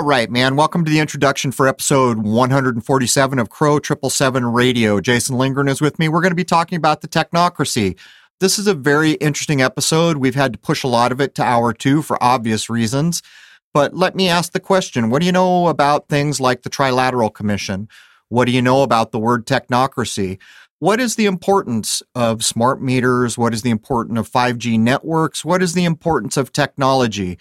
All right, man. Welcome to the introduction for episode 147 of Crow 777 Radio. Jason Lindgren is with me. We're going to be talking about the technocracy. This is a very interesting episode. We've had to push a lot of it to hour two for obvious reasons. But let me ask the question What do you know about things like the Trilateral Commission? What do you know about the word technocracy? What is the importance of smart meters? What is the importance of 5G networks? What is the importance of technology?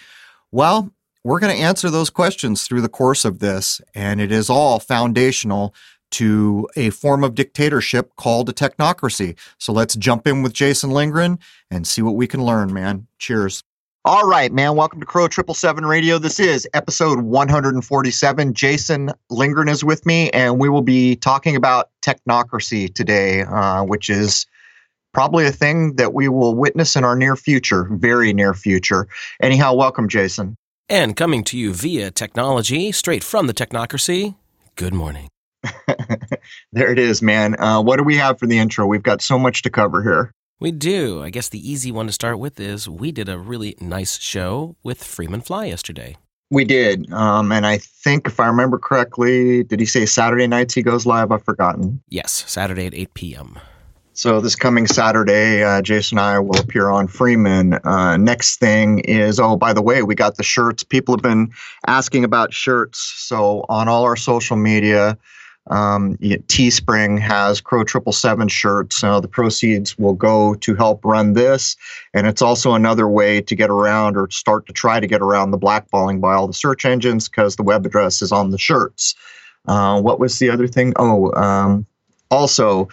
Well, we're going to answer those questions through the course of this, and it is all foundational to a form of dictatorship called a technocracy. So let's jump in with Jason Lindgren and see what we can learn, man. Cheers. All right, man. Welcome to Crow 777 Radio. This is episode 147. Jason Lindgren is with me, and we will be talking about technocracy today, uh, which is probably a thing that we will witness in our near future, very near future. Anyhow, welcome, Jason. And coming to you via technology, straight from the technocracy, good morning. there it is, man. Uh, what do we have for the intro? We've got so much to cover here. We do. I guess the easy one to start with is we did a really nice show with Freeman Fly yesterday. We did. Um, and I think, if I remember correctly, did he say Saturday nights he goes live? I've forgotten. Yes, Saturday at 8 p.m. So this coming Saturday, uh, Jason and I will appear on Freeman. Uh, next thing is, oh, by the way, we got the shirts. People have been asking about shirts. So on all our social media, um, Teespring has Crow Triple Seven shirts. Uh, the proceeds will go to help run this, and it's also another way to get around or start to try to get around the blackballing by all the search engines because the web address is on the shirts. Uh, what was the other thing? Oh, um, also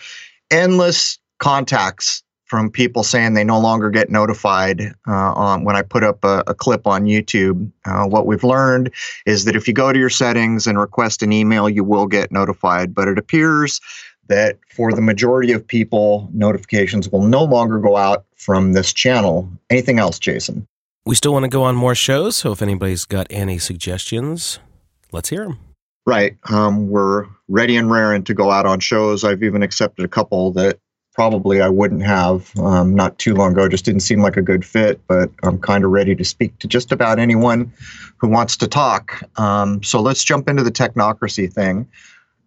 endless contacts from people saying they no longer get notified uh, on when I put up a, a clip on YouTube. Uh, what we've learned is that if you go to your settings and request an email, you will get notified. But it appears that for the majority of people, notifications will no longer go out from this channel. Anything else, Jason? We still want to go on more shows, so if anybody's got any suggestions, let's hear them. Right. Um, we're ready and raring to go out on shows. I've even accepted a couple that probably I wouldn't have um, not too long ago. Just didn't seem like a good fit, but I'm kind of ready to speak to just about anyone who wants to talk. Um, so let's jump into the technocracy thing.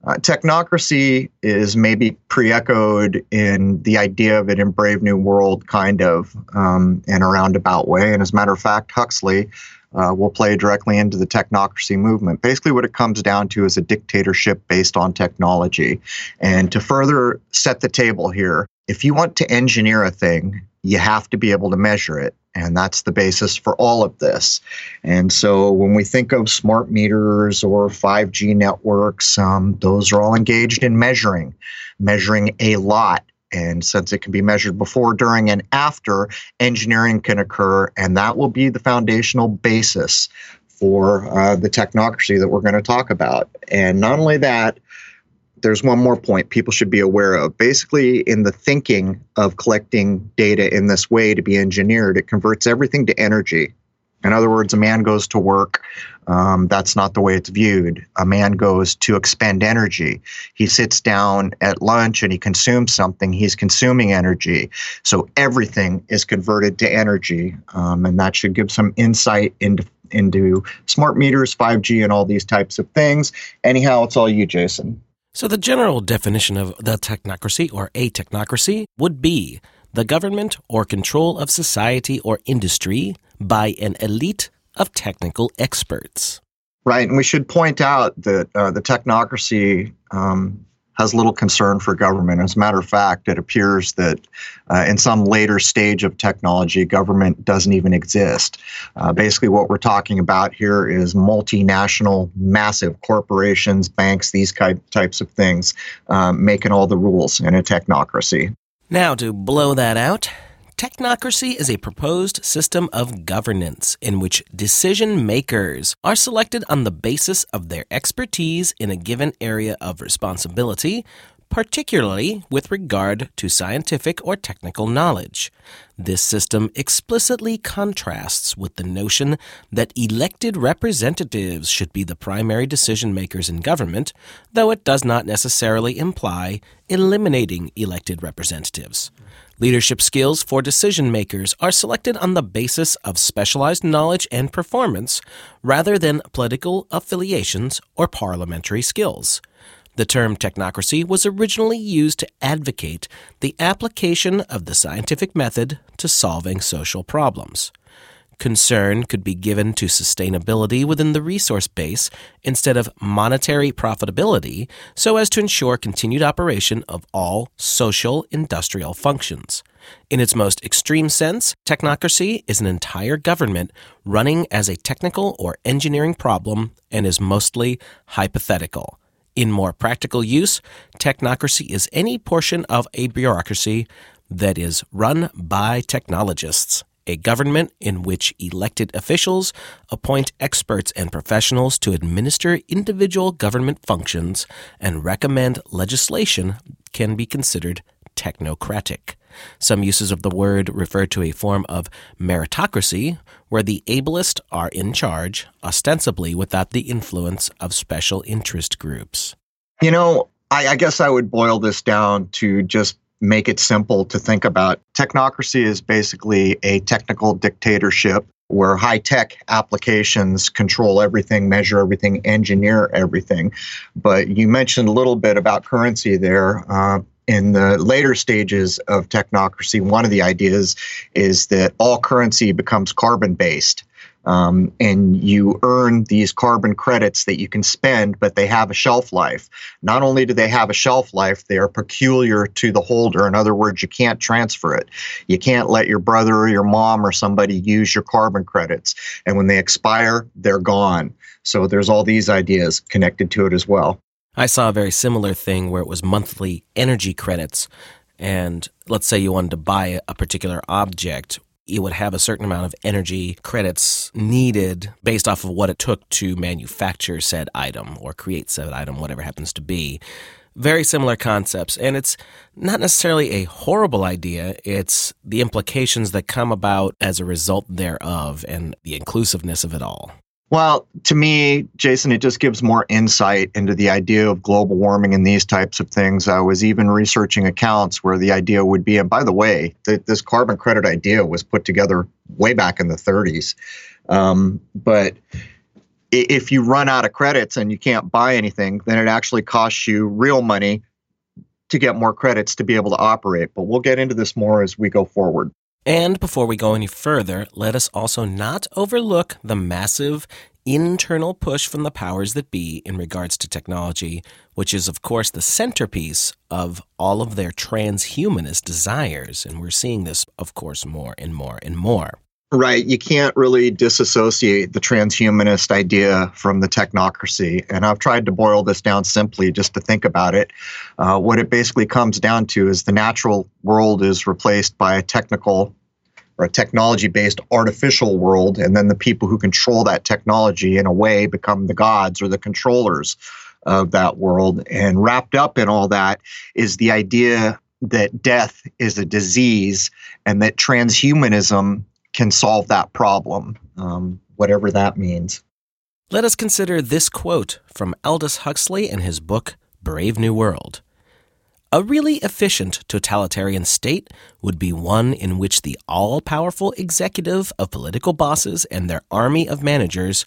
Uh, technocracy is maybe pre-echoed in the idea of it in Brave New World, kind of, um, in a roundabout way. And as a matter of fact, Huxley uh, will play directly into the technocracy movement. Basically, what it comes down to is a dictatorship based on technology. And to further set the table here, if you want to engineer a thing, you have to be able to measure it. And that's the basis for all of this. And so when we think of smart meters or 5G networks, um, those are all engaged in measuring, measuring a lot and since it can be measured before, during, and after, engineering can occur, and that will be the foundational basis for uh, the technocracy that we're going to talk about. And not only that, there's one more point people should be aware of. Basically, in the thinking of collecting data in this way to be engineered, it converts everything to energy. In other words, a man goes to work. Um, that's not the way it's viewed. A man goes to expend energy. He sits down at lunch and he consumes something. He's consuming energy. So everything is converted to energy. Um, and that should give some insight into, into smart meters, 5G, and all these types of things. Anyhow, it's all you, Jason. So, the general definition of the technocracy or a technocracy would be the government or control of society or industry by an elite of technical experts. Right, and we should point out that uh, the technocracy um, has little concern for government. As a matter of fact, it appears that uh, in some later stage of technology, government doesn't even exist. Uh, basically, what we're talking about here is multinational, massive corporations, banks, these types of things, um, making all the rules in a technocracy. Now, to blow that out, Technocracy is a proposed system of governance in which decision makers are selected on the basis of their expertise in a given area of responsibility, particularly with regard to scientific or technical knowledge. This system explicitly contrasts with the notion that elected representatives should be the primary decision makers in government, though it does not necessarily imply eliminating elected representatives. Leadership skills for decision makers are selected on the basis of specialized knowledge and performance rather than political affiliations or parliamentary skills. The term technocracy was originally used to advocate the application of the scientific method to solving social problems. Concern could be given to sustainability within the resource base instead of monetary profitability so as to ensure continued operation of all social industrial functions. In its most extreme sense, technocracy is an entire government running as a technical or engineering problem and is mostly hypothetical. In more practical use, technocracy is any portion of a bureaucracy that is run by technologists a government in which elected officials appoint experts and professionals to administer individual government functions and recommend legislation can be considered technocratic. Some uses of the word refer to a form of meritocracy where the ablest are in charge, ostensibly without the influence of special interest groups. You know, I, I guess I would boil this down to just make it simple to think about. Technocracy is basically a technical dictatorship where high tech applications control everything, measure everything, engineer everything. But you mentioned a little bit about currency there. Uh, in the later stages of technocracy, one of the ideas is that all currency becomes carbon based. Um, and you earn these carbon credits that you can spend, but they have a shelf life. Not only do they have a shelf life, they are peculiar to the holder. In other words, you can't transfer it. You can't let your brother or your mom or somebody use your carbon credits. And when they expire, they're gone. So there's all these ideas connected to it as well. I saw a very similar thing where it was monthly energy credits. And let's say you wanted to buy a particular object you would have a certain amount of energy credits needed based off of what it took to manufacture said item or create said item, whatever happens to be. Very similar concepts. And it's not necessarily a horrible idea, it's the implications that come about as a result thereof and the inclusiveness of it all. Well, to me, Jason, it just gives more insight into the idea of global warming and these types of things. I was even researching accounts where the idea would be, and by the way, th- this carbon credit idea was put together way back in the 30s. Um, but if you run out of credits and you can't buy anything, then it actually costs you real money to get more credits to be able to operate. But we'll get into this more as we go forward. And before we go any further, let us also not overlook the massive internal push from the powers that be in regards to technology, which is, of course, the centerpiece of all of their transhumanist desires. And we're seeing this, of course, more and more and more. Right. You can't really disassociate the transhumanist idea from the technocracy. And I've tried to boil this down simply just to think about it. Uh, what it basically comes down to is the natural world is replaced by a technical or a technology based artificial world. And then the people who control that technology in a way become the gods or the controllers of that world. And wrapped up in all that is the idea that death is a disease and that transhumanism can solve that problem, um, whatever that means. Let us consider this quote from Aldous Huxley in his book, Brave New World. A really efficient totalitarian state would be one in which the all powerful executive of political bosses and their army of managers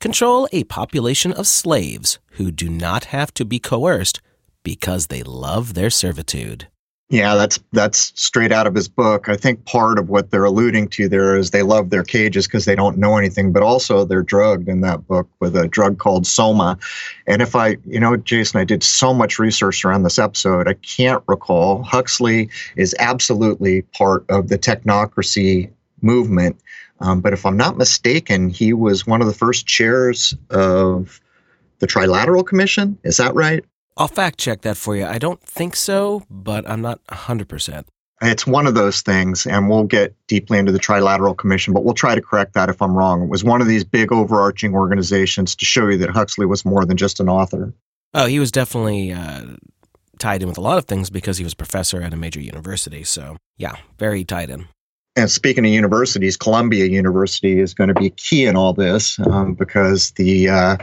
control a population of slaves who do not have to be coerced because they love their servitude. Yeah, that's that's straight out of his book. I think part of what they're alluding to there is they love their cages because they don't know anything, but also they're drugged in that book with a drug called Soma. And if I, you know, Jason, I did so much research around this episode, I can't recall. Huxley is absolutely part of the technocracy movement. Um, but if I'm not mistaken, he was one of the first chairs of the Trilateral Commission. Is that right? I'll fact check that for you. I don't think so, but I'm not 100%. It's one of those things, and we'll get deeply into the Trilateral Commission, but we'll try to correct that if I'm wrong. It was one of these big overarching organizations to show you that Huxley was more than just an author. Oh, he was definitely uh, tied in with a lot of things because he was professor at a major university. So, yeah, very tied in. And speaking of universities, Columbia University is going to be key in all this um, because the uh,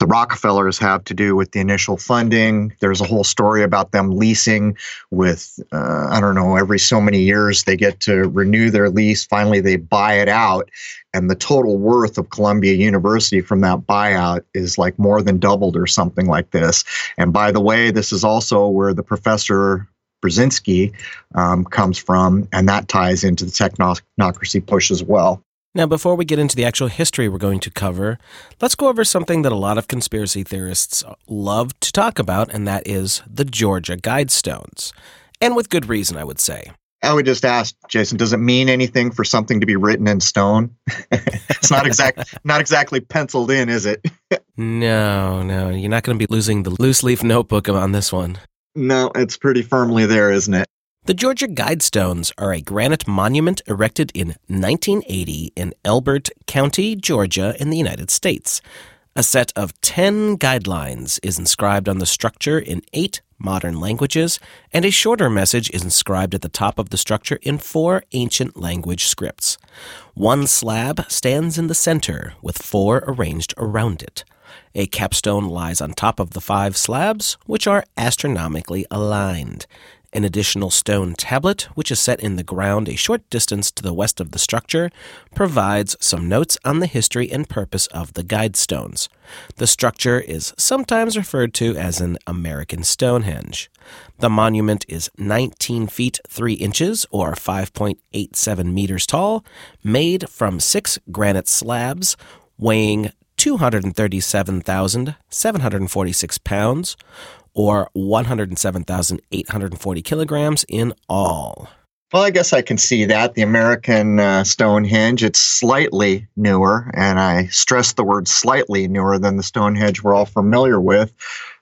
the Rockefellers have to do with the initial funding. There's a whole story about them leasing with, uh, I don't know, every so many years they get to renew their lease. Finally, they buy it out. And the total worth of Columbia University from that buyout is like more than doubled or something like this. And by the way, this is also where the professor Brzezinski um, comes from, and that ties into the technocracy push as well. Now, before we get into the actual history we're going to cover, let's go over something that a lot of conspiracy theorists uh, love to talk about, and that is the Georgia Guidestones. And with good reason, I would say. I would just ask Jason, does it mean anything for something to be written in stone? it's not exact not exactly penciled in, is it? no, no. You're not going to be losing the loose leaf notebook on this one. No, it's pretty firmly there, isn't it? The Georgia Guidestones are a granite monument erected in 1980 in Elbert County, Georgia, in the United States. A set of 10 guidelines is inscribed on the structure in eight modern languages, and a shorter message is inscribed at the top of the structure in four ancient language scripts. One slab stands in the center, with four arranged around it. A capstone lies on top of the five slabs, which are astronomically aligned. An additional stone tablet, which is set in the ground a short distance to the west of the structure, provides some notes on the history and purpose of the guidestones. The structure is sometimes referred to as an American Stonehenge. The monument is 19 feet 3 inches, or 5.87 meters tall, made from six granite slabs weighing 237,746 pounds or 107,840 kilograms in all. Well, I guess I can see that. The American uh, Stonehenge, it's slightly newer, and I stress the word slightly newer than the Stonehenge we're all familiar with.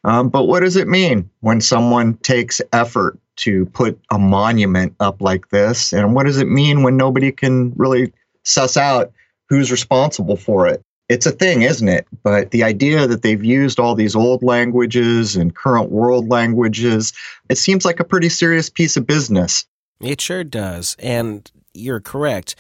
Um, but what does it mean when someone takes effort to put a monument up like this? And what does it mean when nobody can really suss out who's responsible for it? It's a thing, isn't it? But the idea that they've used all these old languages and current world languages, it seems like a pretty serious piece of business. It sure does. And you're correct.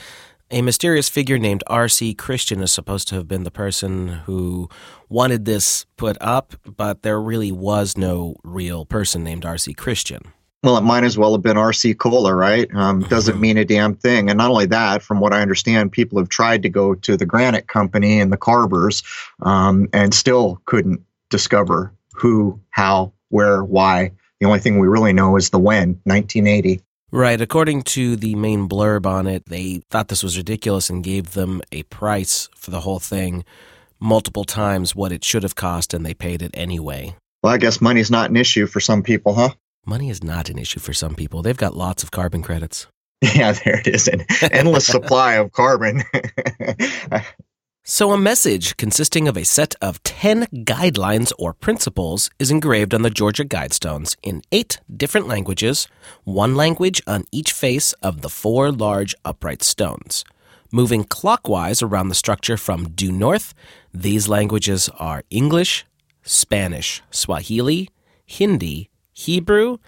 A mysterious figure named R.C. Christian is supposed to have been the person who wanted this put up, but there really was no real person named R.C. Christian. Well, it might as well have been RC Cola, right? Um, doesn't mean a damn thing. And not only that, from what I understand, people have tried to go to the Granite Company and the Carvers um, and still couldn't discover who, how, where, why. The only thing we really know is the when, 1980. Right. According to the main blurb on it, they thought this was ridiculous and gave them a price for the whole thing multiple times what it should have cost, and they paid it anyway. Well, I guess money's not an issue for some people, huh? Money is not an issue for some people. They've got lots of carbon credits. Yeah, there it is an endless supply of carbon. so, a message consisting of a set of 10 guidelines or principles is engraved on the Georgia Guidestones in eight different languages, one language on each face of the four large upright stones. Moving clockwise around the structure from due north, these languages are English, Spanish, Swahili, Hindi, Hebrew,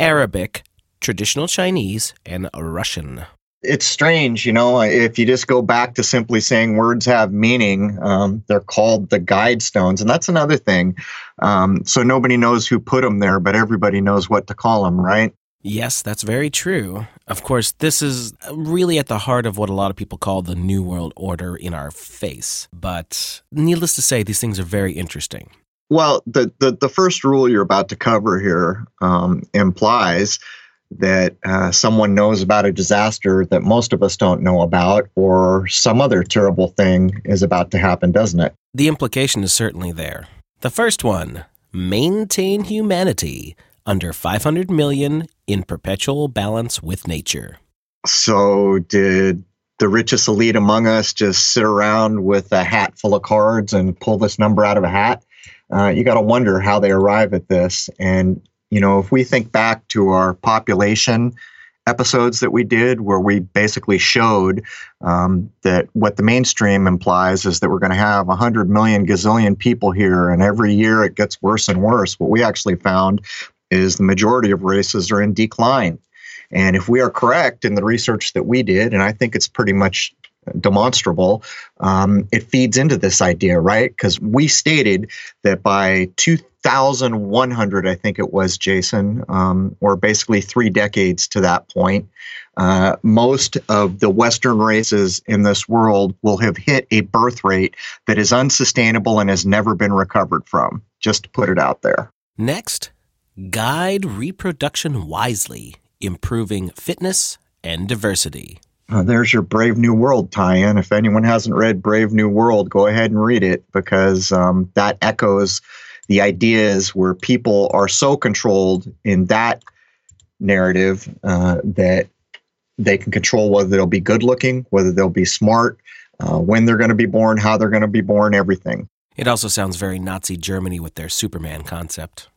Arabic, traditional Chinese, and Russian. It's strange, you know, if you just go back to simply saying words have meaning, um, they're called the guide stones. And that's another thing. Um, so nobody knows who put them there, but everybody knows what to call them, right? Yes, that's very true. Of course, this is really at the heart of what a lot of people call the New World Order in our face. But needless to say, these things are very interesting. Well, the, the, the first rule you're about to cover here um, implies that uh, someone knows about a disaster that most of us don't know about, or some other terrible thing is about to happen, doesn't it? The implication is certainly there. The first one maintain humanity under 500 million in perpetual balance with nature. So, did the richest elite among us just sit around with a hat full of cards and pull this number out of a hat? Uh, you got to wonder how they arrive at this. And, you know, if we think back to our population episodes that we did, where we basically showed um, that what the mainstream implies is that we're going to have 100 million gazillion people here, and every year it gets worse and worse. What we actually found is the majority of races are in decline. And if we are correct in the research that we did, and I think it's pretty much demonstrable, um, it feeds into this idea, right? Because we stated that by 2100, I think it was, Jason, um, or basically three decades to that point, uh, most of the Western races in this world will have hit a birth rate that is unsustainable and has never been recovered from, just to put it out there. Next, guide reproduction wisely, improving fitness and diversity. Uh, there's your Brave New World tie in. If anyone hasn't read Brave New World, go ahead and read it because um, that echoes the ideas where people are so controlled in that narrative uh, that they can control whether they'll be good looking, whether they'll be smart, uh, when they're going to be born, how they're going to be born, everything. It also sounds very Nazi Germany with their Superman concept.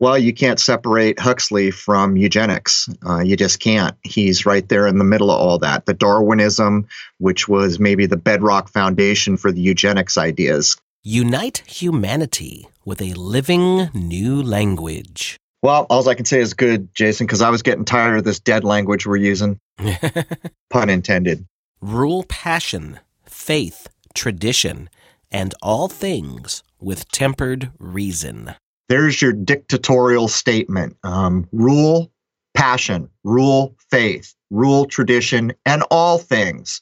Well, you can't separate Huxley from eugenics. Uh, you just can't. He's right there in the middle of all that. The Darwinism, which was maybe the bedrock foundation for the eugenics ideas. Unite humanity with a living new language. Well, all I can say is good, Jason, because I was getting tired of this dead language we're using. Pun intended. Rule passion, faith, tradition, and all things with tempered reason there's your dictatorial statement. Um, rule passion, rule faith, rule tradition, and all things.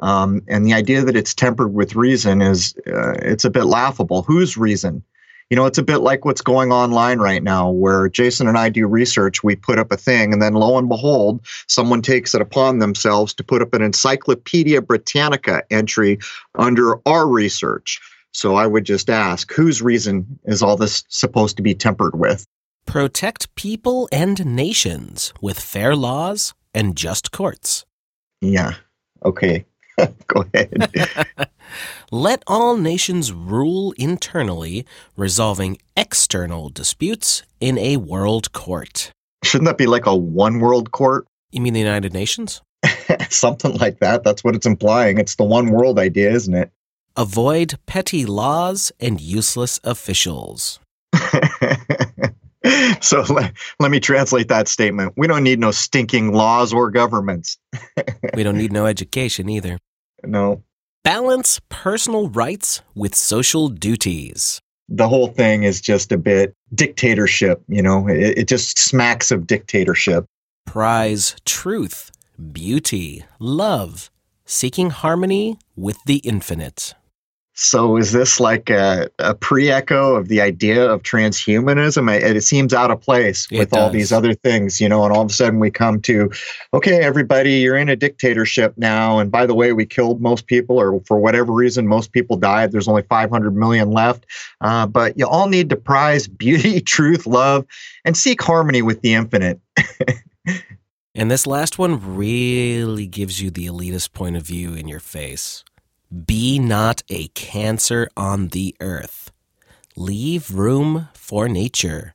Um, and the idea that it's tempered with reason is uh, it's a bit laughable. Whose reason? You know, it's a bit like what's going online right now, where Jason and I do research. We put up a thing, and then lo and behold, someone takes it upon themselves to put up an Encyclopedia Britannica entry under our research. So I would just ask, whose reason is all this supposed to be tempered with? Protect people and nations with fair laws and just courts. Yeah. Okay. Go ahead. Let all nations rule internally, resolving external disputes in a world court. Shouldn't that be like a one world court? You mean the United Nations? Something like that. That's what it's implying. It's the one world idea, isn't it? Avoid petty laws and useless officials. so let, let me translate that statement. We don't need no stinking laws or governments. we don't need no education either. No. Balance personal rights with social duties. The whole thing is just a bit dictatorship, you know, it, it just smacks of dictatorship. Prize truth, beauty, love, seeking harmony with the infinite. So is this like a, a pre-echo of the idea of transhumanism? It, it seems out of place with all these other things, you know, and all of a sudden we come to, okay, everybody, you're in a dictatorship now. And by the way, we killed most people, or for whatever reason, most people died. There's only 500 million left. Uh, but you all need to prize beauty, truth, love, and seek harmony with the infinite. and this last one really gives you the elitist point of view in your face. Be not a cancer on the earth. Leave room for nature.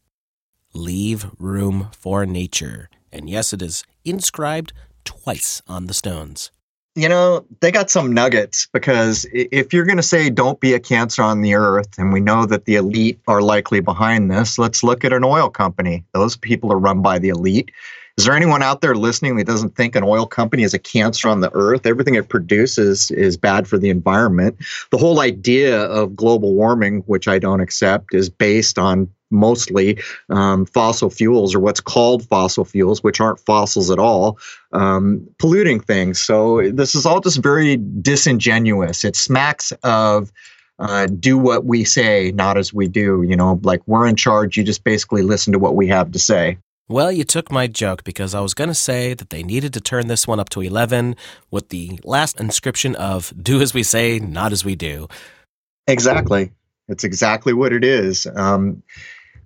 Leave room for nature. And yes, it is inscribed twice on the stones. You know, they got some nuggets because if you're going to say don't be a cancer on the earth, and we know that the elite are likely behind this, let's look at an oil company. Those people are run by the elite. Is there anyone out there listening that doesn't think an oil company is a cancer on the earth? Everything it produces is bad for the environment. The whole idea of global warming, which I don't accept, is based on mostly um, fossil fuels or what's called fossil fuels, which aren't fossils at all, um, polluting things. So this is all just very disingenuous. It smacks of uh, do what we say, not as we do. You know, like we're in charge. You just basically listen to what we have to say. Well, you took my joke because I was going to say that they needed to turn this one up to 11 with the last inscription of do as we say, not as we do. Exactly. It's exactly what it is. Um,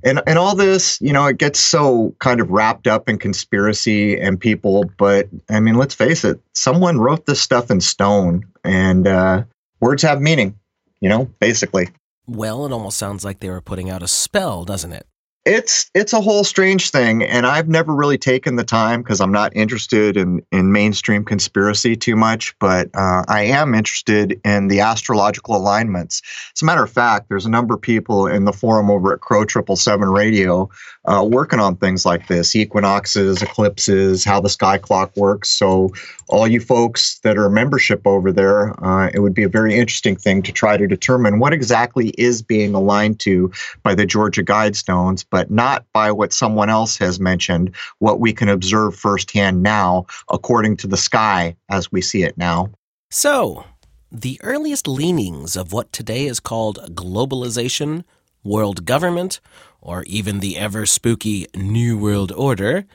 and, and all this, you know, it gets so kind of wrapped up in conspiracy and people. But I mean, let's face it, someone wrote this stuff in stone and uh, words have meaning, you know, basically. Well, it almost sounds like they were putting out a spell, doesn't it? It's it's a whole strange thing, and I've never really taken the time because I'm not interested in in mainstream conspiracy too much. But uh, I am interested in the astrological alignments. As a matter of fact, there's a number of people in the forum over at Crow Triple Seven Radio uh, working on things like this: equinoxes, eclipses, how the sky clock works. So, all you folks that are membership over there, uh, it would be a very interesting thing to try to determine what exactly is being aligned to by the Georgia Guidestones but not by what someone else has mentioned, what we can observe firsthand now, according to the sky as we see it now. So, the earliest leanings of what today is called globalization, world government, or even the ever spooky New World Order,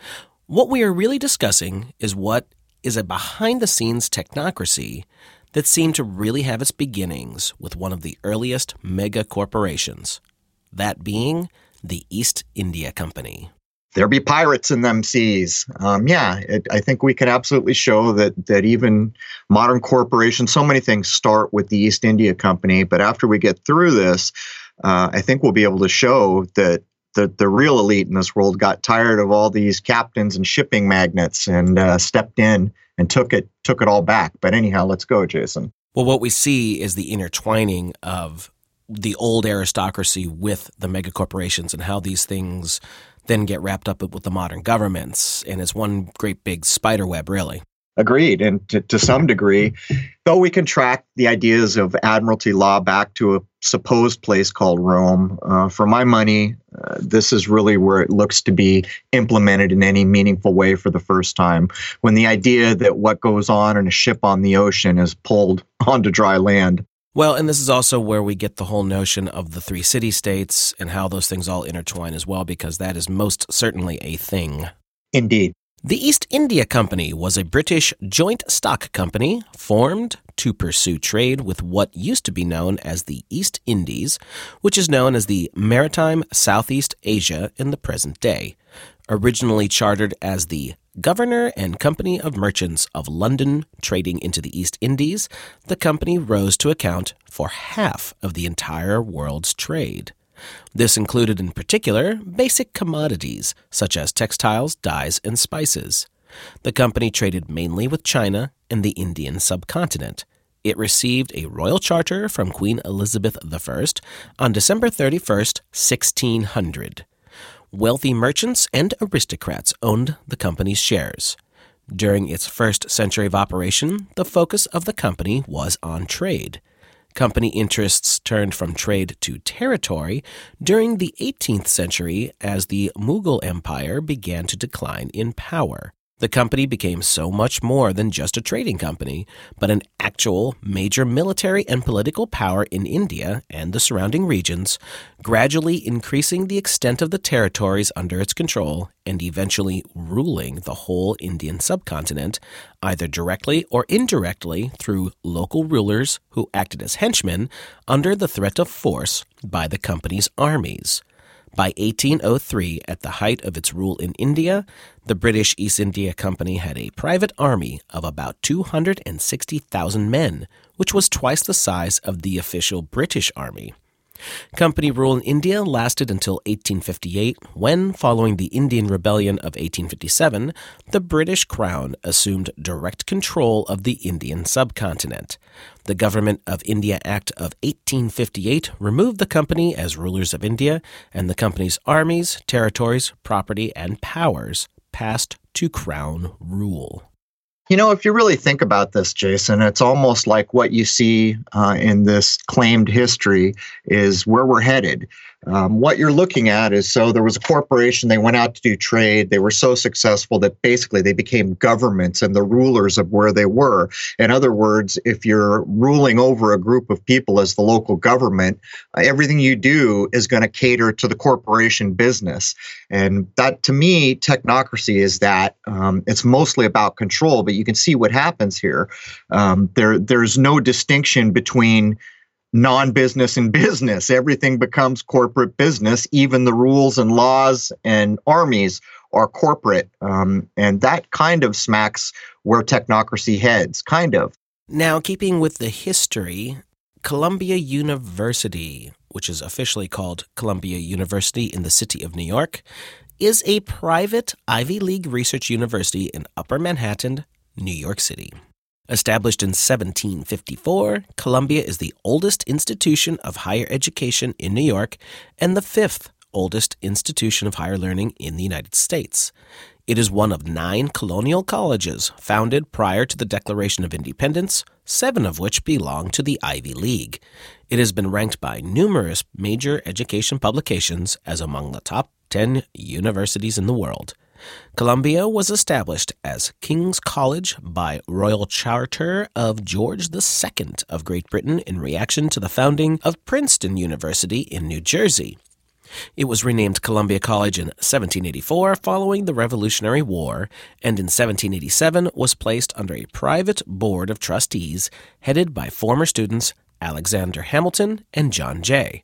what we are really discussing is what is a behind the scenes technocracy that seemed to really have its beginnings with one of the earliest mega corporations, that being the East India Company. There be pirates in them seas. Um, yeah, it, I think we can absolutely show that that even modern corporations, so many things start with the East India Company. But after we get through this, uh, I think we'll be able to show that the, the real elite in this world got tired of all these captains and shipping magnates and uh, stepped in and took it took it all back. But anyhow, let's go, Jason. Well, what we see is the intertwining of the old aristocracy with the mega corporations and how these things then get wrapped up with the modern governments. And it's one great big spider web, really. Agreed. And to, to some degree, though we can track the ideas of admiralty law back to a supposed place called Rome, uh, for my money, uh, this is really where it looks to be implemented in any meaningful way for the first time. When the idea that what goes on in a ship on the ocean is pulled onto dry land. Well, and this is also where we get the whole notion of the three city states and how those things all intertwine as well, because that is most certainly a thing. Indeed. The East India Company was a British joint stock company formed to pursue trade with what used to be known as the East Indies, which is known as the Maritime Southeast Asia in the present day. Originally chartered as the Governor and Company of Merchants of London trading into the East Indies, the company rose to account for half of the entire world's trade. This included, in particular, basic commodities such as textiles, dyes, and spices. The company traded mainly with China and the Indian subcontinent. It received a royal charter from Queen Elizabeth I on December 31, 1600 wealthy merchants and aristocrats owned the company's shares. During its first century of operation, the focus of the company was on trade. Company interests turned from trade to territory during the 18th century as the Mughal Empire began to decline in power. The company became so much more than just a trading company, but an actual major military and political power in India and the surrounding regions, gradually increasing the extent of the territories under its control and eventually ruling the whole Indian subcontinent, either directly or indirectly through local rulers who acted as henchmen under the threat of force by the company's armies. By 1803, at the height of its rule in India, the British East India Company had a private army of about 260,000 men, which was twice the size of the official British army. Company rule in India lasted until 1858, when, following the Indian Rebellion of 1857, the British Crown assumed direct control of the Indian subcontinent. The Government of India Act of 1858 removed the company as rulers of India, and the company's armies, territories, property, and powers passed to Crown rule. You know, if you really think about this, Jason, it's almost like what you see uh, in this claimed history is where we're headed. Um, what you're looking at is so there was a corporation, they went out to do trade. They were so successful that basically they became governments and the rulers of where they were. In other words, if you're ruling over a group of people as the local government, uh, everything you do is going to cater to the corporation business. And that, to me, technocracy is that um, it's mostly about control, but you can see what happens here. Um, there, there's no distinction between non-business and business. Everything becomes corporate business. Even the rules and laws and armies are corporate, um, and that kind of smacks where technocracy heads. Kind of. Now, keeping with the history, Columbia University, which is officially called Columbia University in the city of New York, is a private Ivy League research university in Upper Manhattan, New York City. Established in 1754, Columbia is the oldest institution of higher education in New York and the fifth oldest institution of higher learning in the United States. It is one of nine colonial colleges founded prior to the Declaration of Independence, seven of which belong to the Ivy League. It has been ranked by numerous major education publications as among the top 10 universities in the world. Columbia was established as King's College by royal charter of George II of Great Britain in reaction to the founding of Princeton University in New Jersey. It was renamed Columbia College in 1784 following the Revolutionary War, and in 1787 was placed under a private board of trustees headed by former students Alexander Hamilton and John Jay.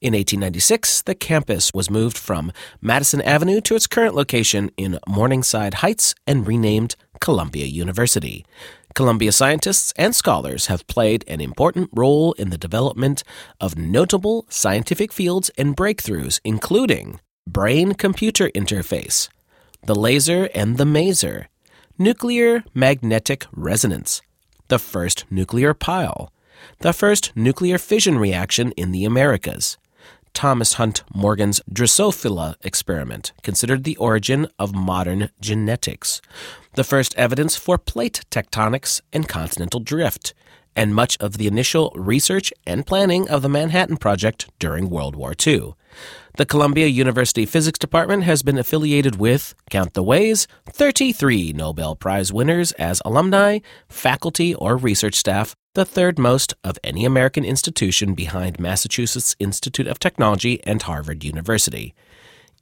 In 1896, the campus was moved from Madison Avenue to its current location in Morningside Heights and renamed Columbia University. Columbia scientists and scholars have played an important role in the development of notable scientific fields and breakthroughs, including brain computer interface, the laser and the maser, nuclear magnetic resonance, the first nuclear pile, the first nuclear fission reaction in the Americas, Thomas Hunt Morgan's Drosophila experiment, considered the origin of modern genetics, the first evidence for plate tectonics and continental drift, and much of the initial research and planning of the Manhattan Project during World War II. The Columbia University Physics Department has been affiliated with, count the ways, 33 Nobel Prize winners as alumni, faculty, or research staff, the third most of any American institution behind Massachusetts Institute of Technology and Harvard University.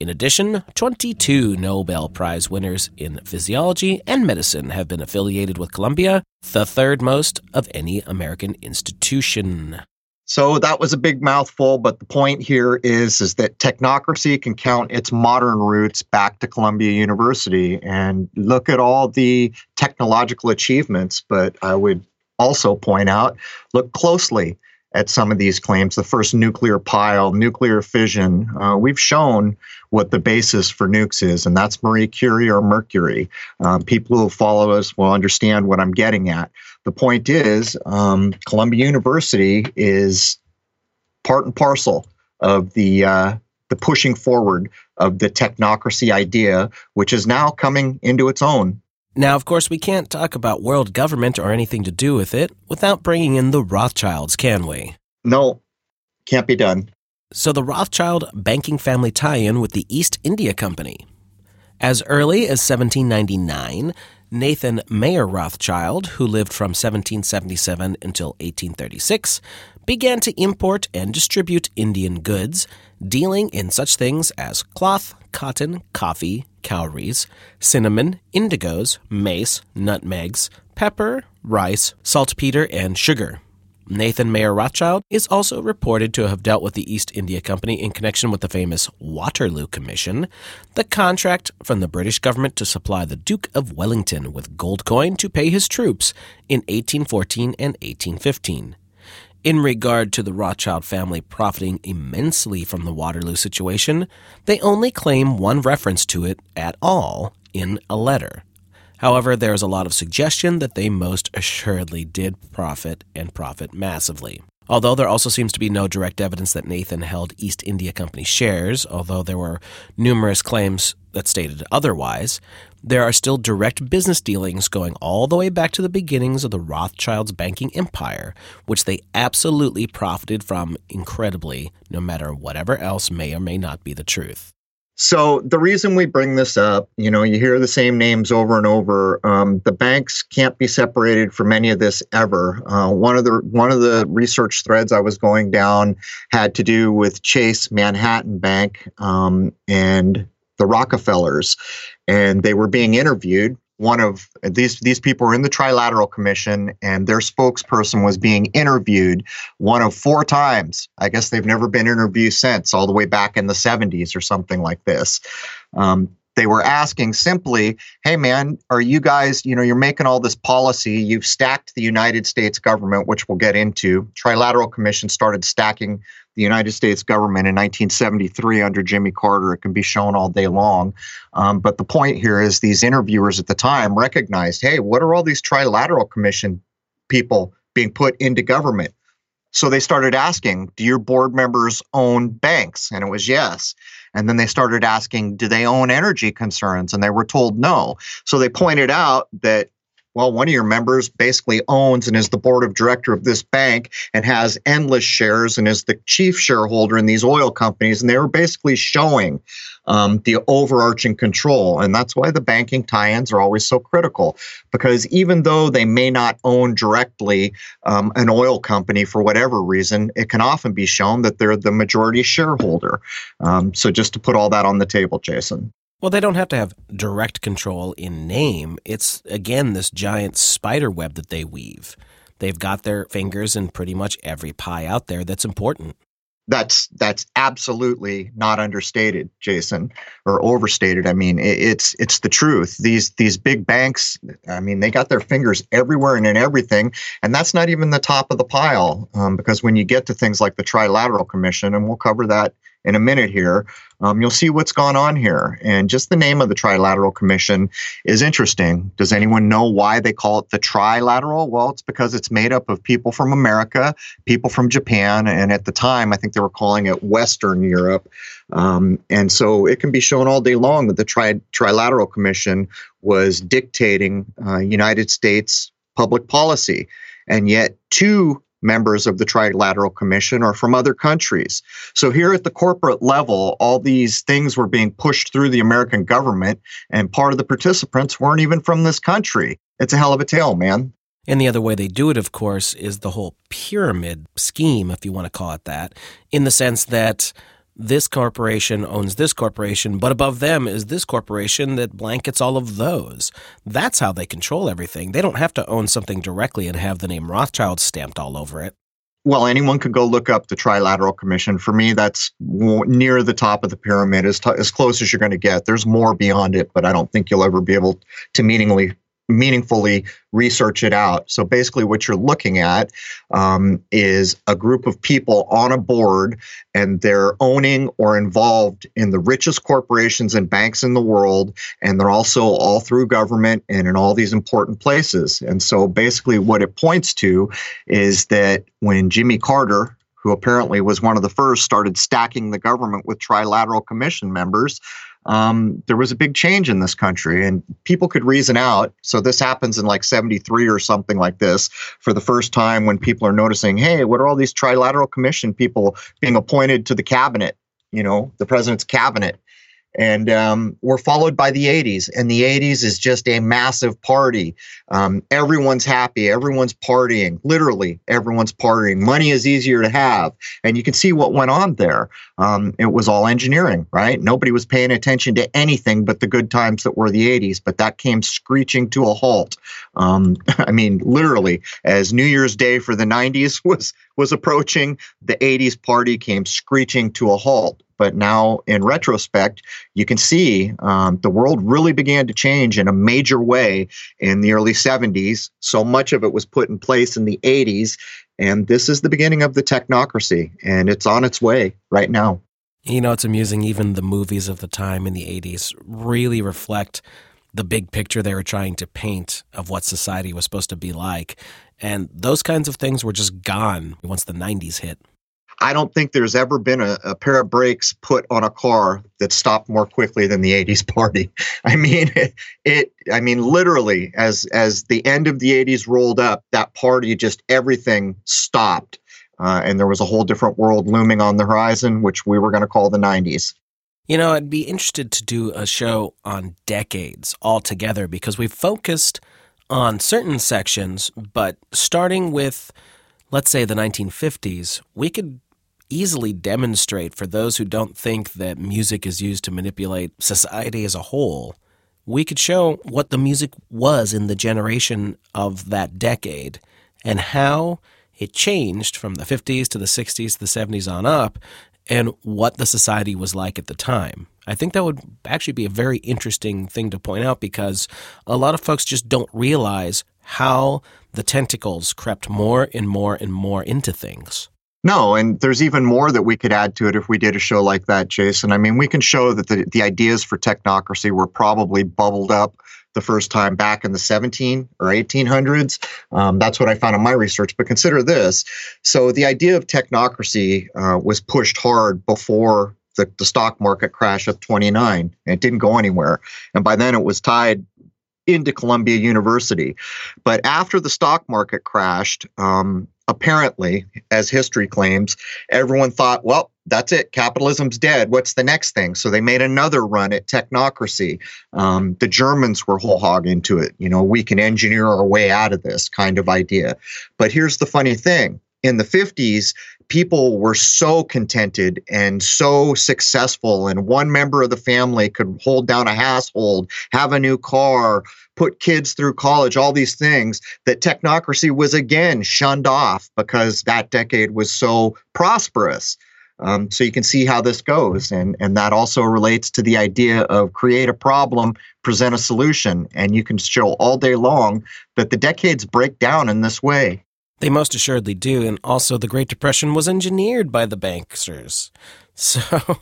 In addition, 22 Nobel Prize winners in physiology and medicine have been affiliated with Columbia, the third most of any American institution. So that was a big mouthful, but the point here is is that technocracy can count its modern roots back to Columbia University and look at all the technological achievements, but I would also point out look closely at some of these claims. The first nuclear pile, nuclear fission. Uh, we've shown what the basis for nukes is, and that's Marie Curie or Mercury. Uh, people who follow us will understand what I'm getting at. The point is, um, Columbia University is part and parcel of the uh, the pushing forward of the technocracy idea, which is now coming into its own now, of course, we can't talk about world government or anything to do with it without bringing in the Rothschilds, can we? No, can't be done. So, the Rothschild banking family tie in with the East India Company. As early as 1799, Nathan Mayer Rothschild, who lived from 1777 until 1836, began to import and distribute Indian goods, dealing in such things as cloth, cotton, coffee, cowries, cinnamon, indigos, mace, nutmegs, pepper, rice, saltpeter, and sugar. Nathan Mayer Rothschild is also reported to have dealt with the East India Company in connection with the famous Waterloo Commission, the contract from the British government to supply the Duke of Wellington with gold coin to pay his troops in 1814 and 1815. In regard to the Rothschild family profiting immensely from the Waterloo situation, they only claim one reference to it at all in a letter. However, there is a lot of suggestion that they most assuredly did profit and profit massively. Although there also seems to be no direct evidence that Nathan held East India Company shares, although there were numerous claims that stated otherwise, there are still direct business dealings going all the way back to the beginnings of the Rothschilds' banking empire, which they absolutely profited from incredibly, no matter whatever else may or may not be the truth. So the reason we bring this up, you know, you hear the same names over and over. Um, the banks can't be separated from any of this ever. Uh, one of the one of the research threads I was going down had to do with Chase Manhattan Bank um, and the Rockefellers, and they were being interviewed. One of these these people were in the trilateral commission and their spokesperson was being interviewed one of four times. I guess they've never been interviewed since all the way back in the 70s or something like this. Um, they were asking simply, hey, man, are you guys, you know, you're making all this policy. You've stacked the United States government, which we'll get into. Trilateral Commission started stacking the United States government in 1973 under Jimmy Carter. It can be shown all day long. Um, but the point here is these interviewers at the time recognized hey, what are all these Trilateral Commission people being put into government? So they started asking, do your board members own banks? And it was yes. And then they started asking, do they own energy concerns? And they were told no. So they pointed out that well, one of your members basically owns and is the board of director of this bank and has endless shares and is the chief shareholder in these oil companies. And they were basically showing um, the overarching control. And that's why the banking tie ins are always so critical, because even though they may not own directly um, an oil company for whatever reason, it can often be shown that they're the majority shareholder. Um, so just to put all that on the table, Jason. Well, they don't have to have direct control in name. It's, again, this giant spider web that they weave. They've got their fingers in pretty much every pie out there that's important. That's that's absolutely not understated, Jason, or overstated. I mean, it, it's it's the truth. These these big banks, I mean, they got their fingers everywhere and in everything, and that's not even the top of the pile. Um, because when you get to things like the Trilateral Commission, and we'll cover that in a minute here, um, you'll see what's gone on here. And just the name of the Trilateral Commission is interesting. Does anyone know why they call it the Trilateral? Well, it's because it's made up of people from America, people from Japan, and at the time, I think they were calling it Western Europe. Um, and so it can be shown all day long that the Tri- Trilateral Commission was dictating uh, United States public policy. And yet, two members of the Trilateral Commission or from other countries. So here at the corporate level, all these things were being pushed through the American government, and part of the participants weren't even from this country. It's a hell of a tale, man. And the other way they do it, of course, is the whole pyramid scheme, if you want to call it that, in the sense that this corporation owns this corporation, but above them is this corporation that blankets all of those. That's how they control everything. They don't have to own something directly and have the name Rothschild stamped all over it. Well, anyone could go look up the Trilateral Commission. For me, that's near the top of the pyramid, as, t- as close as you're going to get. There's more beyond it, but I don't think you'll ever be able to meaningfully meaningfully research it out. So basically, what you're looking at um, is a group of people on a board, and they're owning or involved in the richest corporations and banks in the world, and they're also all through government and in all these important places. And so basically, what it points to is that when Jimmy Carter, who apparently was one of the first, started stacking the government with trilateral commission members um, there was a big change in this country and people could reason out. So this happens in like 73 or something like this for the first time when people are noticing, hey, what are all these trilateral commission people being appointed to the cabinet, you know, the president's cabinet? And um, we're followed by the 80s and the 80s is just a massive party. Um, everyone's happy everyone's partying literally everyone's partying. Money is easier to have and you can see what went on there. Um, it was all engineering right? Nobody was paying attention to anything but the good times that were the 80s but that came screeching to a halt. Um, i mean literally as new year's day for the 90s was was approaching the 80s party came screeching to a halt but now, in retrospect, you can see um, the world really began to change in a major way in the early 70s. So much of it was put in place in the 80s. And this is the beginning of the technocracy, and it's on its way right now. You know, it's amusing. Even the movies of the time in the 80s really reflect the big picture they were trying to paint of what society was supposed to be like. And those kinds of things were just gone once the 90s hit. I don't think there's ever been a, a, pair of brakes put on a car that stopped more quickly than the 80s party. I mean, it, it, I mean, literally, as as the end of the 80s rolled up, that party just everything stopped, uh, and there was a whole different world looming on the horizon, which we were going to call the 90s. You know, I'd be interested to do a show on decades altogether because we've focused on certain sections, but starting with let's say the 1950s, we could easily demonstrate for those who don't think that music is used to manipulate society as a whole. We could show what the music was in the generation of that decade and how it changed from the 50s to the 60s to the 70s on up and what the society was like at the time. I think that would actually be a very interesting thing to point out because a lot of folks just don't realize how the tentacles crept more and more and more into things. No, and there's even more that we could add to it if we did a show like that, Jason. I mean, we can show that the, the ideas for technocracy were probably bubbled up the first time back in the 17 or 1800s. Um, that's what I found in my research. But consider this. So the idea of technocracy uh, was pushed hard before the, the stock market crash of 29, and it didn't go anywhere. And by then it was tied into Columbia University. But after the stock market crashed, um, apparently, as history claims, everyone thought, well, that's it. Capitalism's dead. What's the next thing? So they made another run at technocracy. Um, the Germans were whole hog into it. You know, we can engineer our way out of this kind of idea. But here's the funny thing in the 50s, people were so contented and so successful, and one member of the family could hold down a household, have a new car, put kids through college, all these things, that technocracy was again shunned off because that decade was so prosperous. Um, so you can see how this goes, and and that also relates to the idea of create a problem, present a solution, and you can show all day long that the decades break down in this way. They most assuredly do, and also the Great Depression was engineered by the banksters. So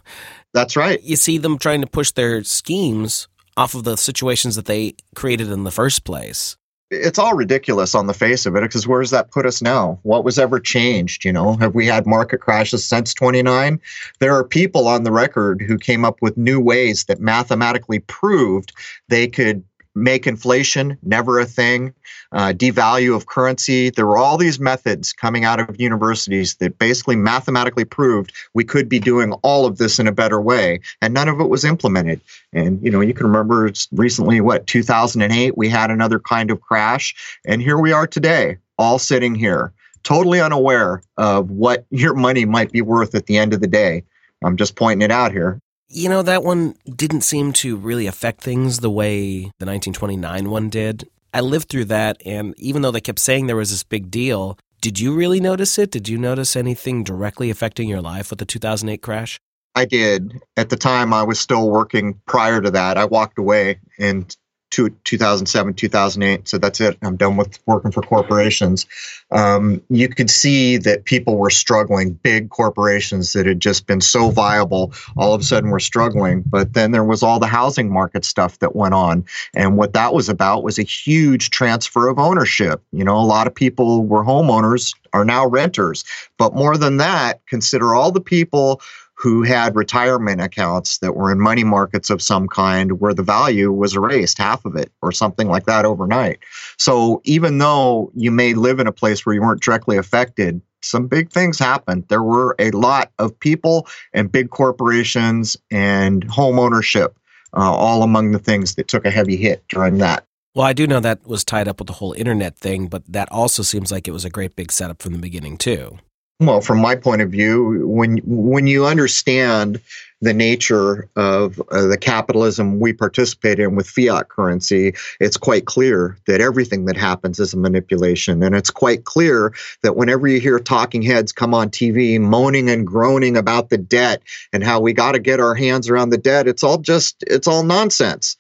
that's right. You see them trying to push their schemes off of the situations that they created in the first place. It's all ridiculous on the face of it because where does that put us now? What was ever changed? You know, have we had market crashes since 29? There are people on the record who came up with new ways that mathematically proved they could make inflation never a thing, uh, devalue of currency. There were all these methods coming out of universities that basically mathematically proved we could be doing all of this in a better way, and none of it was implemented. And you know, you can remember recently, what 2008, we had another kind of crash, and here we are today, all sitting here, totally unaware of what your money might be worth at the end of the day. I'm just pointing it out here. You know, that one didn't seem to really affect things the way the 1929 one did. I lived through that, and even though they kept saying there was this big deal, did you really notice it? Did you notice anything directly affecting your life with the 2008 crash? I did. At the time, I was still working prior to that. I walked away and to 2007, 2008. So that's it. I'm done with working for corporations. Um, you could see that people were struggling. Big corporations that had just been so viable, all of a sudden were struggling. But then there was all the housing market stuff that went on, and what that was about was a huge transfer of ownership. You know, a lot of people were homeowners are now renters. But more than that, consider all the people who had retirement accounts that were in money markets of some kind where the value was erased, half of it, or something like that overnight. So even though you may live in a place where you weren't directly affected, some big things happened. There were a lot of people and big corporations and home ownership, uh, all among the things that took a heavy hit during that. Well, I do know that was tied up with the whole internet thing, but that also seems like it was a great big setup from the beginning, too well, from my point of view, when when you understand the nature of uh, the capitalism we participate in with fiat currency, it's quite clear that everything that happens is a manipulation. And it's quite clear that whenever you hear talking heads come on TV moaning and groaning about the debt and how we got to get our hands around the debt, it's all just, it's all nonsense.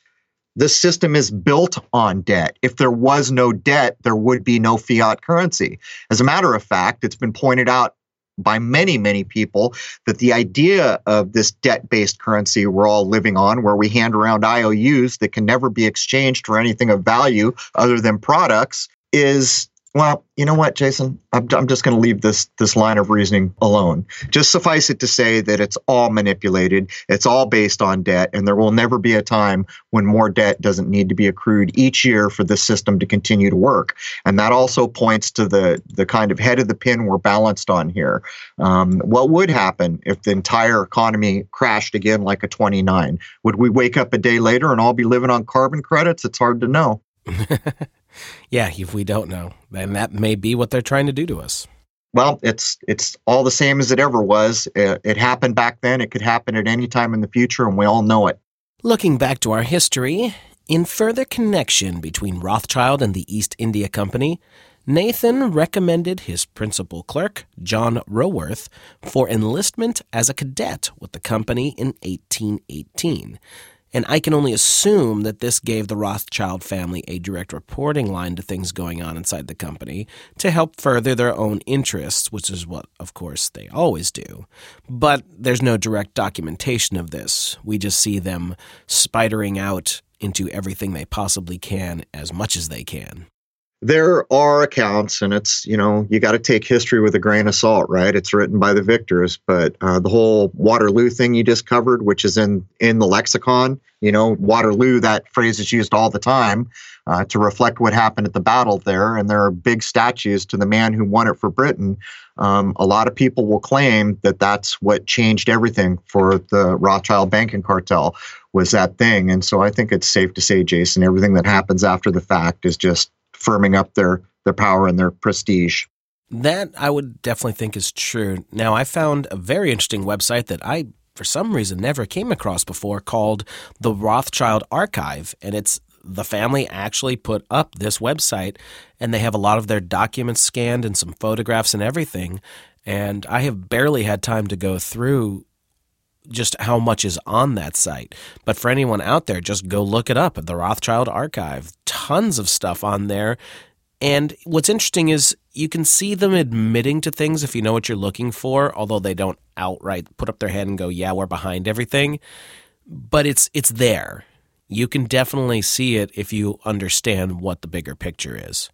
The system is built on debt. If there was no debt, there would be no fiat currency. As a matter of fact, it's been pointed out by many, many people that the idea of this debt based currency we're all living on, where we hand around IOUs that can never be exchanged for anything of value other than products, is well, you know what, Jason? I'm, I'm just going to leave this this line of reasoning alone. Just suffice it to say that it's all manipulated. It's all based on debt, and there will never be a time when more debt doesn't need to be accrued each year for the system to continue to work. And that also points to the the kind of head of the pin we're balanced on here. Um, what would happen if the entire economy crashed again like a 29? Would we wake up a day later and all be living on carbon credits? It's hard to know. yeah, if we don't know, then that may be what they're trying to do to us. Well, it's it's all the same as it ever was. It, it happened back then. It could happen at any time in the future, and we all know it. Looking back to our history, in further connection between Rothschild and the East India Company, Nathan recommended his principal clerk, John Roworth, for enlistment as a cadet with the company in 1818. And I can only assume that this gave the Rothschild family a direct reporting line to things going on inside the company to help further their own interests, which is what, of course, they always do. But there's no direct documentation of this. We just see them spidering out into everything they possibly can as much as they can there are accounts, and it's you know you got to take history with a grain of salt, right? It's written by the victors, but uh, the whole Waterloo thing you just covered, which is in in the lexicon, you know, Waterloo, that phrase is used all the time uh, to reflect what happened at the battle there, and there are big statues to the man who won it for Britain. Um, a lot of people will claim that that's what changed everything for the Rothschild banking cartel was that thing, and so I think it's safe to say, Jason, everything that happens after the fact is just firming up their their power and their prestige. That I would definitely think is true. Now, I found a very interesting website that I, for some reason, never came across before called the Rothschild Archive. And it's the family actually put up this website, and they have a lot of their documents scanned and some photographs and everything. And I have barely had time to go through just how much is on that site. But for anyone out there, just go look it up at the Rothschild Archive. Tons of stuff on there. And what's interesting is you can see them admitting to things if you know what you're looking for, although they don't outright put up their hand and go, "Yeah, we're behind everything." But it's it's there. You can definitely see it if you understand what the bigger picture is.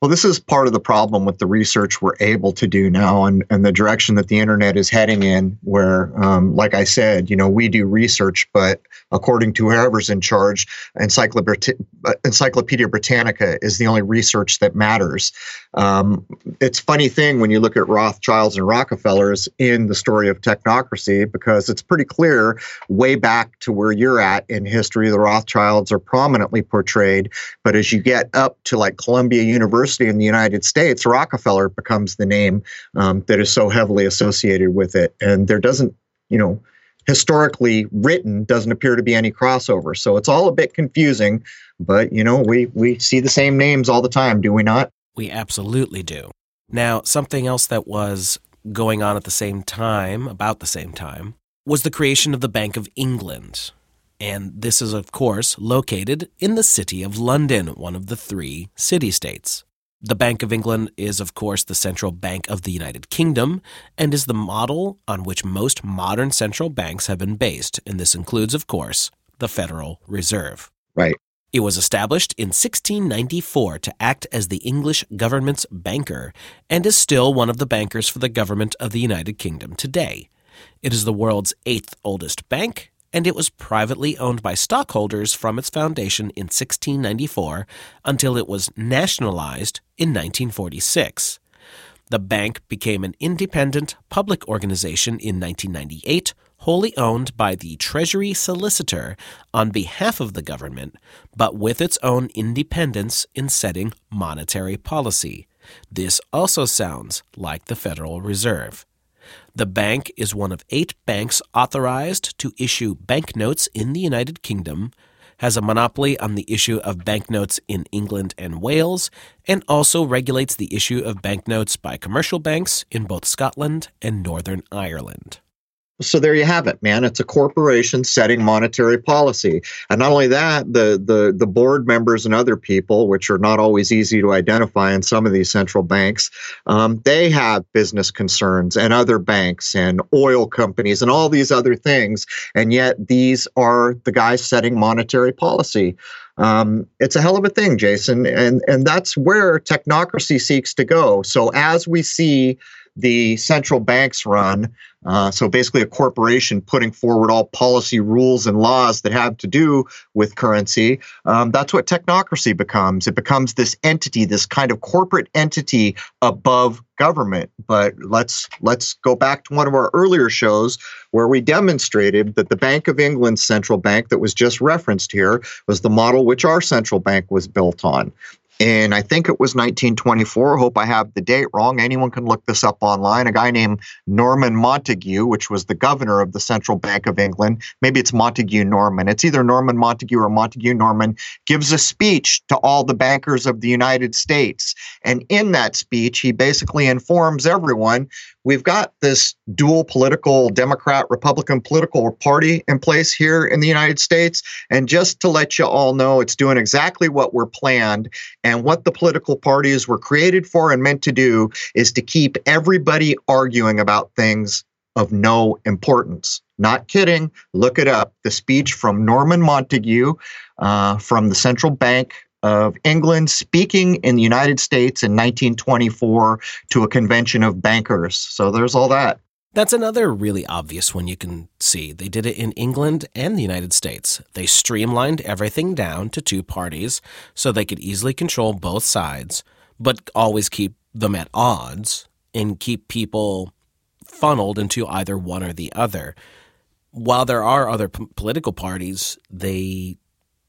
Well, this is part of the problem with the research we're able to do now and, and the direction that the internet is heading in, where, um, like I said, you know, we do research, but according to whoever's in charge, Encyclopedia, Britannica is the only research that matters. Um, it's funny thing when you look at Rothschilds and Rockefellers in the story of technocracy, because it's pretty clear way back to where you're at in history, the Rothschilds are prominently portrayed. But as you get up to like Columbia University, university in the United States, Rockefeller becomes the name um, that is so heavily associated with it. And there doesn't, you know, historically written doesn't appear to be any crossover. So it's all a bit confusing, but you know, we we see the same names all the time, do we not? We absolutely do. Now, something else that was going on at the same time, about the same time, was the creation of the Bank of England. And this is, of course, located in the city of London, one of the three city states. The Bank of England is, of course, the central bank of the United Kingdom and is the model on which most modern central banks have been based. And this includes, of course, the Federal Reserve. Right. It was established in 1694 to act as the English government's banker and is still one of the bankers for the government of the United Kingdom today. It is the world's eighth oldest bank and it was privately owned by stockholders from its foundation in 1694 until it was nationalized in 1946. The bank became an independent public organization in 1998, wholly owned by the Treasury Solicitor on behalf of the government, but with its own independence in setting monetary policy. This also sounds like the Federal Reserve. The bank is one of eight banks authorized to issue banknotes in the United Kingdom, has a monopoly on the issue of banknotes in England and Wales, and also regulates the issue of banknotes by commercial banks in both Scotland and Northern Ireland. So there you have it, man. It's a corporation setting monetary policy. And not only that, the, the, the board members and other people, which are not always easy to identify in some of these central banks, um, they have business concerns and other banks and oil companies and all these other things. And yet these are the guys setting monetary policy. Um, it's a hell of a thing, Jason. And, and that's where technocracy seeks to go. So as we see the central banks run. Uh, so basically, a corporation putting forward all policy rules and laws that have to do with currency. Um, that's what technocracy becomes. It becomes this entity, this kind of corporate entity above government. But let's let's go back to one of our earlier shows where we demonstrated that the Bank of England's central bank that was just referenced here was the model which our central bank was built on and I think it was 1924. Hope I have the date wrong. Anyone can look this up online. A guy named Norman Montague, which was the governor of the Central Bank of England, maybe it's Montague Norman. It's either Norman Montague or Montague Norman, gives a speech to all the bankers of the United States. And in that speech, he basically informs everyone we've got this dual political Democrat Republican political party in place here in the United States. And just to let you all know, it's doing exactly what we're planned. And what the political parties were created for and meant to do is to keep everybody arguing about things of no importance. Not kidding. Look it up. The speech from Norman Montague uh, from the Central Bank of England speaking in the United States in 1924 to a convention of bankers. So there's all that. That's another really obvious one you can see. They did it in England and the United States. They streamlined everything down to two parties so they could easily control both sides, but always keep them at odds and keep people funneled into either one or the other. While there are other p- political parties, they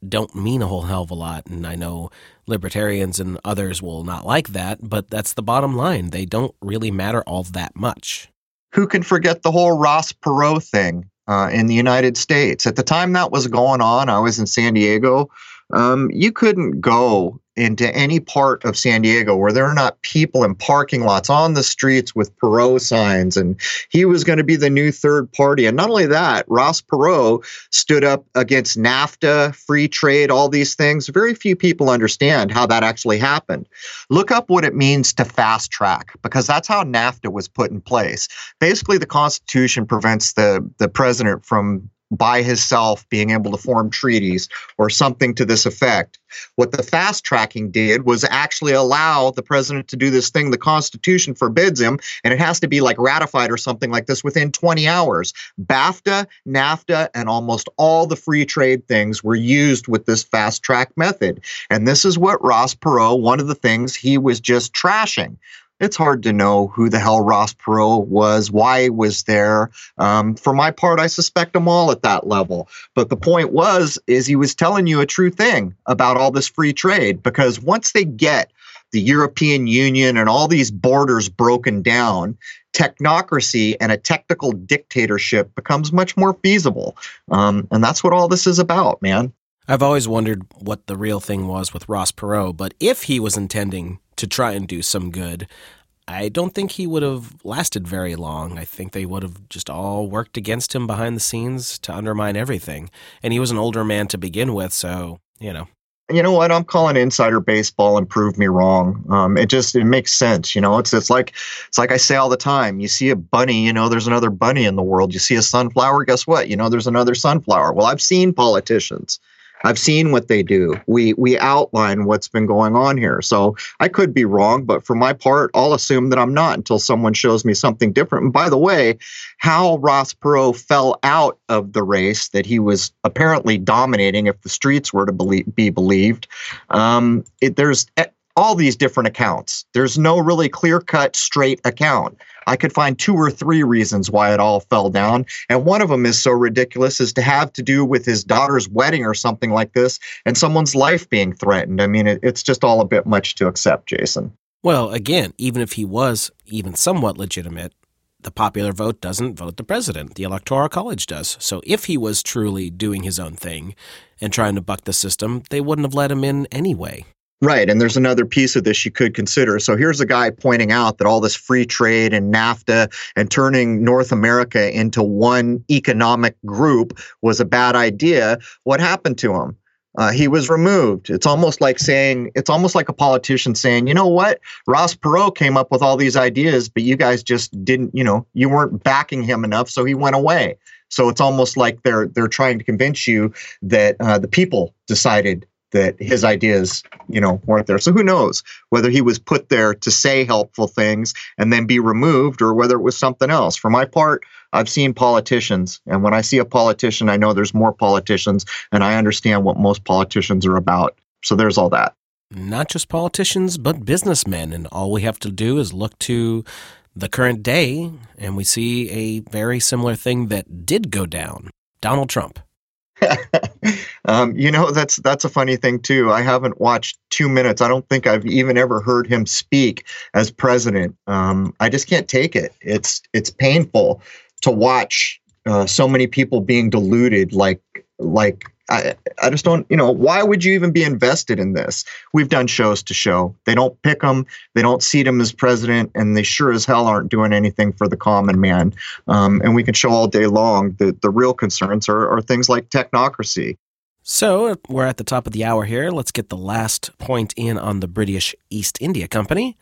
don't mean a whole hell of a lot. And I know libertarians and others will not like that, but that's the bottom line. They don't really matter all that much. Who can forget the whole Ross Perot thing uh, in the United States? At the time that was going on, I was in San Diego. Um, you couldn't go into any part of San Diego where there are not people in parking lots on the streets with Perot signs. And he was going to be the new third party. And not only that, Ross Perot stood up against NAFTA, free trade, all these things. Very few people understand how that actually happened. Look up what it means to fast track, because that's how NAFTA was put in place. Basically, the Constitution prevents the, the president from by himself being able to form treaties or something to this effect. What the fast tracking did was actually allow the president to do this thing the Constitution forbids him, and it has to be like ratified or something like this within 20 hours. CAFTA, NAFTA, and almost all the free trade things were used with this fast track method. And this is what Ross Perot, one of the things he was just trashing it's hard to know who the hell Ross Perot was, why he was there. Um, for my part, I suspect them all at that level. But the point was, is he was telling you a true thing about all this free trade because once they get the European Union and all these borders broken down, technocracy and a technical dictatorship becomes much more feasible. Um, and that's what all this is about, man. I've always wondered what the real thing was with Ross Perot, but if he was intending to try and do some good, I don't think he would have lasted very long. I think they would have just all worked against him behind the scenes to undermine everything. And he was an older man to begin with, so, you know. You know what? I'm calling insider baseball and prove me wrong. Um, it just it makes sense. You know, it's it's like it's like I say all the time. You see a bunny, you know, there's another bunny in the world. You see a sunflower, guess what? You know, there's another sunflower. Well, I've seen politicians I've seen what they do. We we outline what's been going on here. So I could be wrong, but for my part, I'll assume that I'm not until someone shows me something different. And by the way, how Ross Perot fell out of the race that he was apparently dominating, if the streets were to be believed, um, it, there's all these different accounts. There's no really clear cut, straight account. I could find two or three reasons why it all fell down. And one of them is so ridiculous is to have to do with his daughter's wedding or something like this and someone's life being threatened. I mean, it, it's just all a bit much to accept, Jason. Well, again, even if he was even somewhat legitimate, the popular vote doesn't vote the president. The Electoral College does. So if he was truly doing his own thing and trying to buck the system, they wouldn't have let him in anyway. Right. And there's another piece of this you could consider. So here's a guy pointing out that all this free trade and NAFTA and turning North America into one economic group was a bad idea. What happened to him? Uh, he was removed. It's almost like saying, it's almost like a politician saying, you know what? Ross Perot came up with all these ideas, but you guys just didn't, you know, you weren't backing him enough, so he went away. So it's almost like they're they're trying to convince you that uh, the people decided that his ideas, you know, weren't there. So who knows whether he was put there to say helpful things and then be removed or whether it was something else. For my part, I've seen politicians, and when I see a politician, I know there's more politicians, and I understand what most politicians are about. So there's all that. Not just politicians, but businessmen. And all we have to do is look to the current day, and we see a very similar thing that did go down Donald Trump. um, you know, that's that's a funny thing too. I haven't watched two minutes. I don't think I've even ever heard him speak as president. Um, I just can't take it. It's it's painful to watch uh, so many people being deluded like like I, I just don't, you know, why would you even be invested in this? We've done shows to show. They don't pick him, they don't seat him as president, and they sure as hell aren't doing anything for the common man. Um, and we can show all day long that the real concerns are, are things like technocracy. So we're at the top of the hour here. Let's get the last point in on the British East India Company.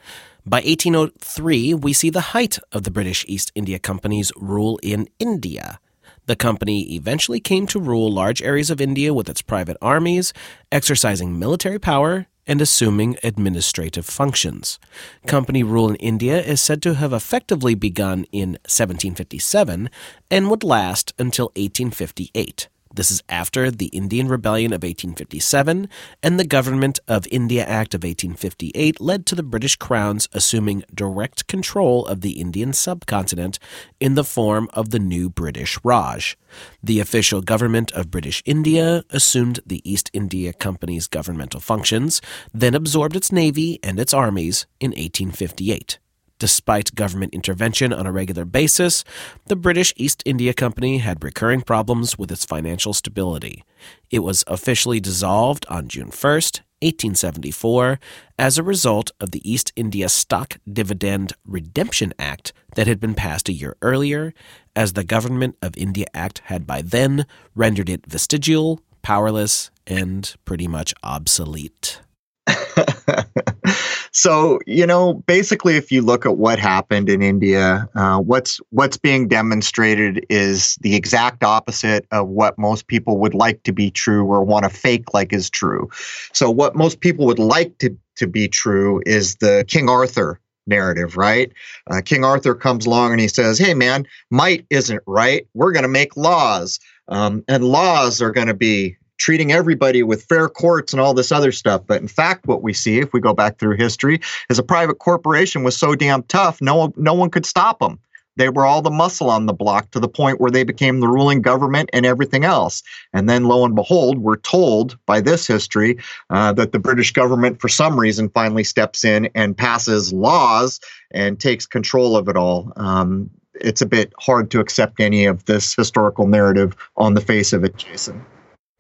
By 1803, we see the height of the British East India Company's rule in India. The company eventually came to rule large areas of India with its private armies, exercising military power and assuming administrative functions. Company rule in India is said to have effectively begun in 1757 and would last until 1858. This is after the Indian Rebellion of 1857 and the Government of India Act of 1858 led to the British Crown's assuming direct control of the Indian subcontinent in the form of the new British Raj. The official government of British India assumed the East India Company's governmental functions, then absorbed its navy and its armies in 1858. Despite government intervention on a regular basis, the British East India Company had recurring problems with its financial stability. It was officially dissolved on June 1st, 1874, as a result of the East India Stock Dividend Redemption Act that had been passed a year earlier, as the Government of India Act had by then rendered it vestigial, powerless, and pretty much obsolete. so you know basically if you look at what happened in india uh, what's what's being demonstrated is the exact opposite of what most people would like to be true or want to fake like is true so what most people would like to, to be true is the king arthur narrative, right? Uh, King Arthur comes along and he says, Hey, man, might isn't right. We're going to make laws. Um, and laws are going to be treating everybody with fair courts and all this other stuff. But in fact, what we see, if we go back through history, is a private corporation was so damn tough, no one, no one could stop them. They were all the muscle on the block to the point where they became the ruling government and everything else. And then, lo and behold, we're told by this history uh, that the British government, for some reason, finally steps in and passes laws and takes control of it all. Um, it's a bit hard to accept any of this historical narrative on the face of it, Jason.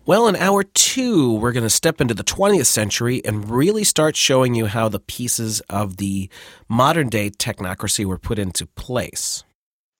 Well, in hour two, we're going to step into the 20th century and really start showing you how the pieces of the modern day technocracy were put into place.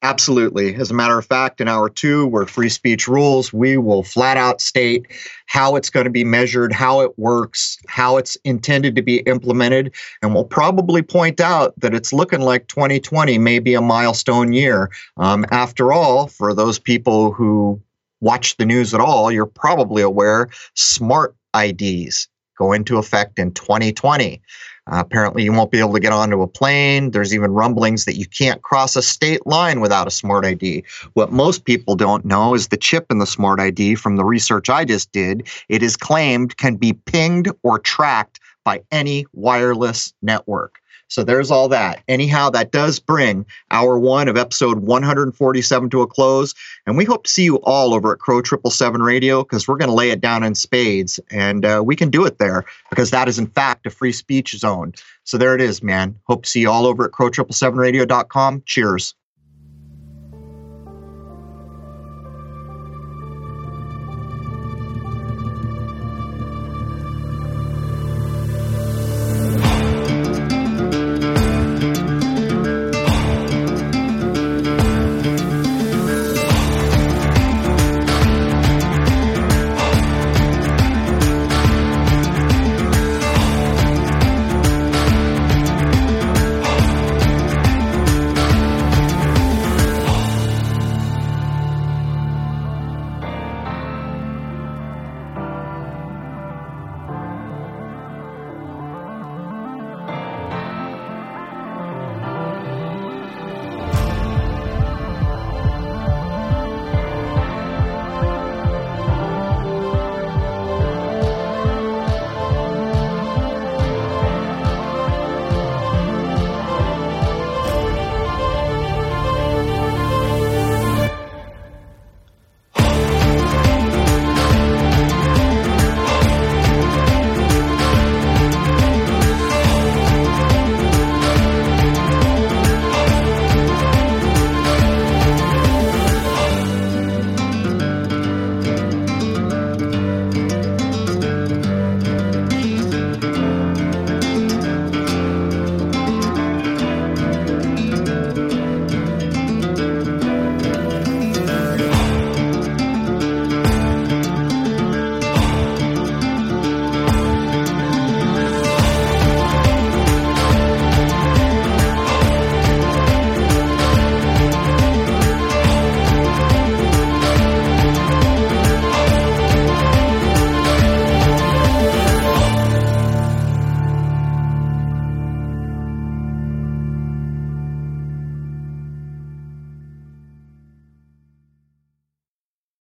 Absolutely. As a matter of fact, in hour two, where free speech rules, we will flat out state how it's going to be measured, how it works, how it's intended to be implemented. And we'll probably point out that it's looking like 2020 may be a milestone year. Um, after all, for those people who watch the news at all, you're probably aware smart IDs go into effect in 2020. Uh, apparently, you won't be able to get onto a plane. There's even rumblings that you can't cross a state line without a smart ID. What most people don't know is the chip in the smart ID from the research I just did, it is claimed can be pinged or tracked by any wireless network. So there's all that. Anyhow, that does bring hour one of episode 147 to a close. And we hope to see you all over at Crow 777 Radio because we're going to lay it down in spades. And uh, we can do it there because that is, in fact, a free speech zone. So there it is, man. Hope to see you all over at Crow 777 Radio.com. Cheers.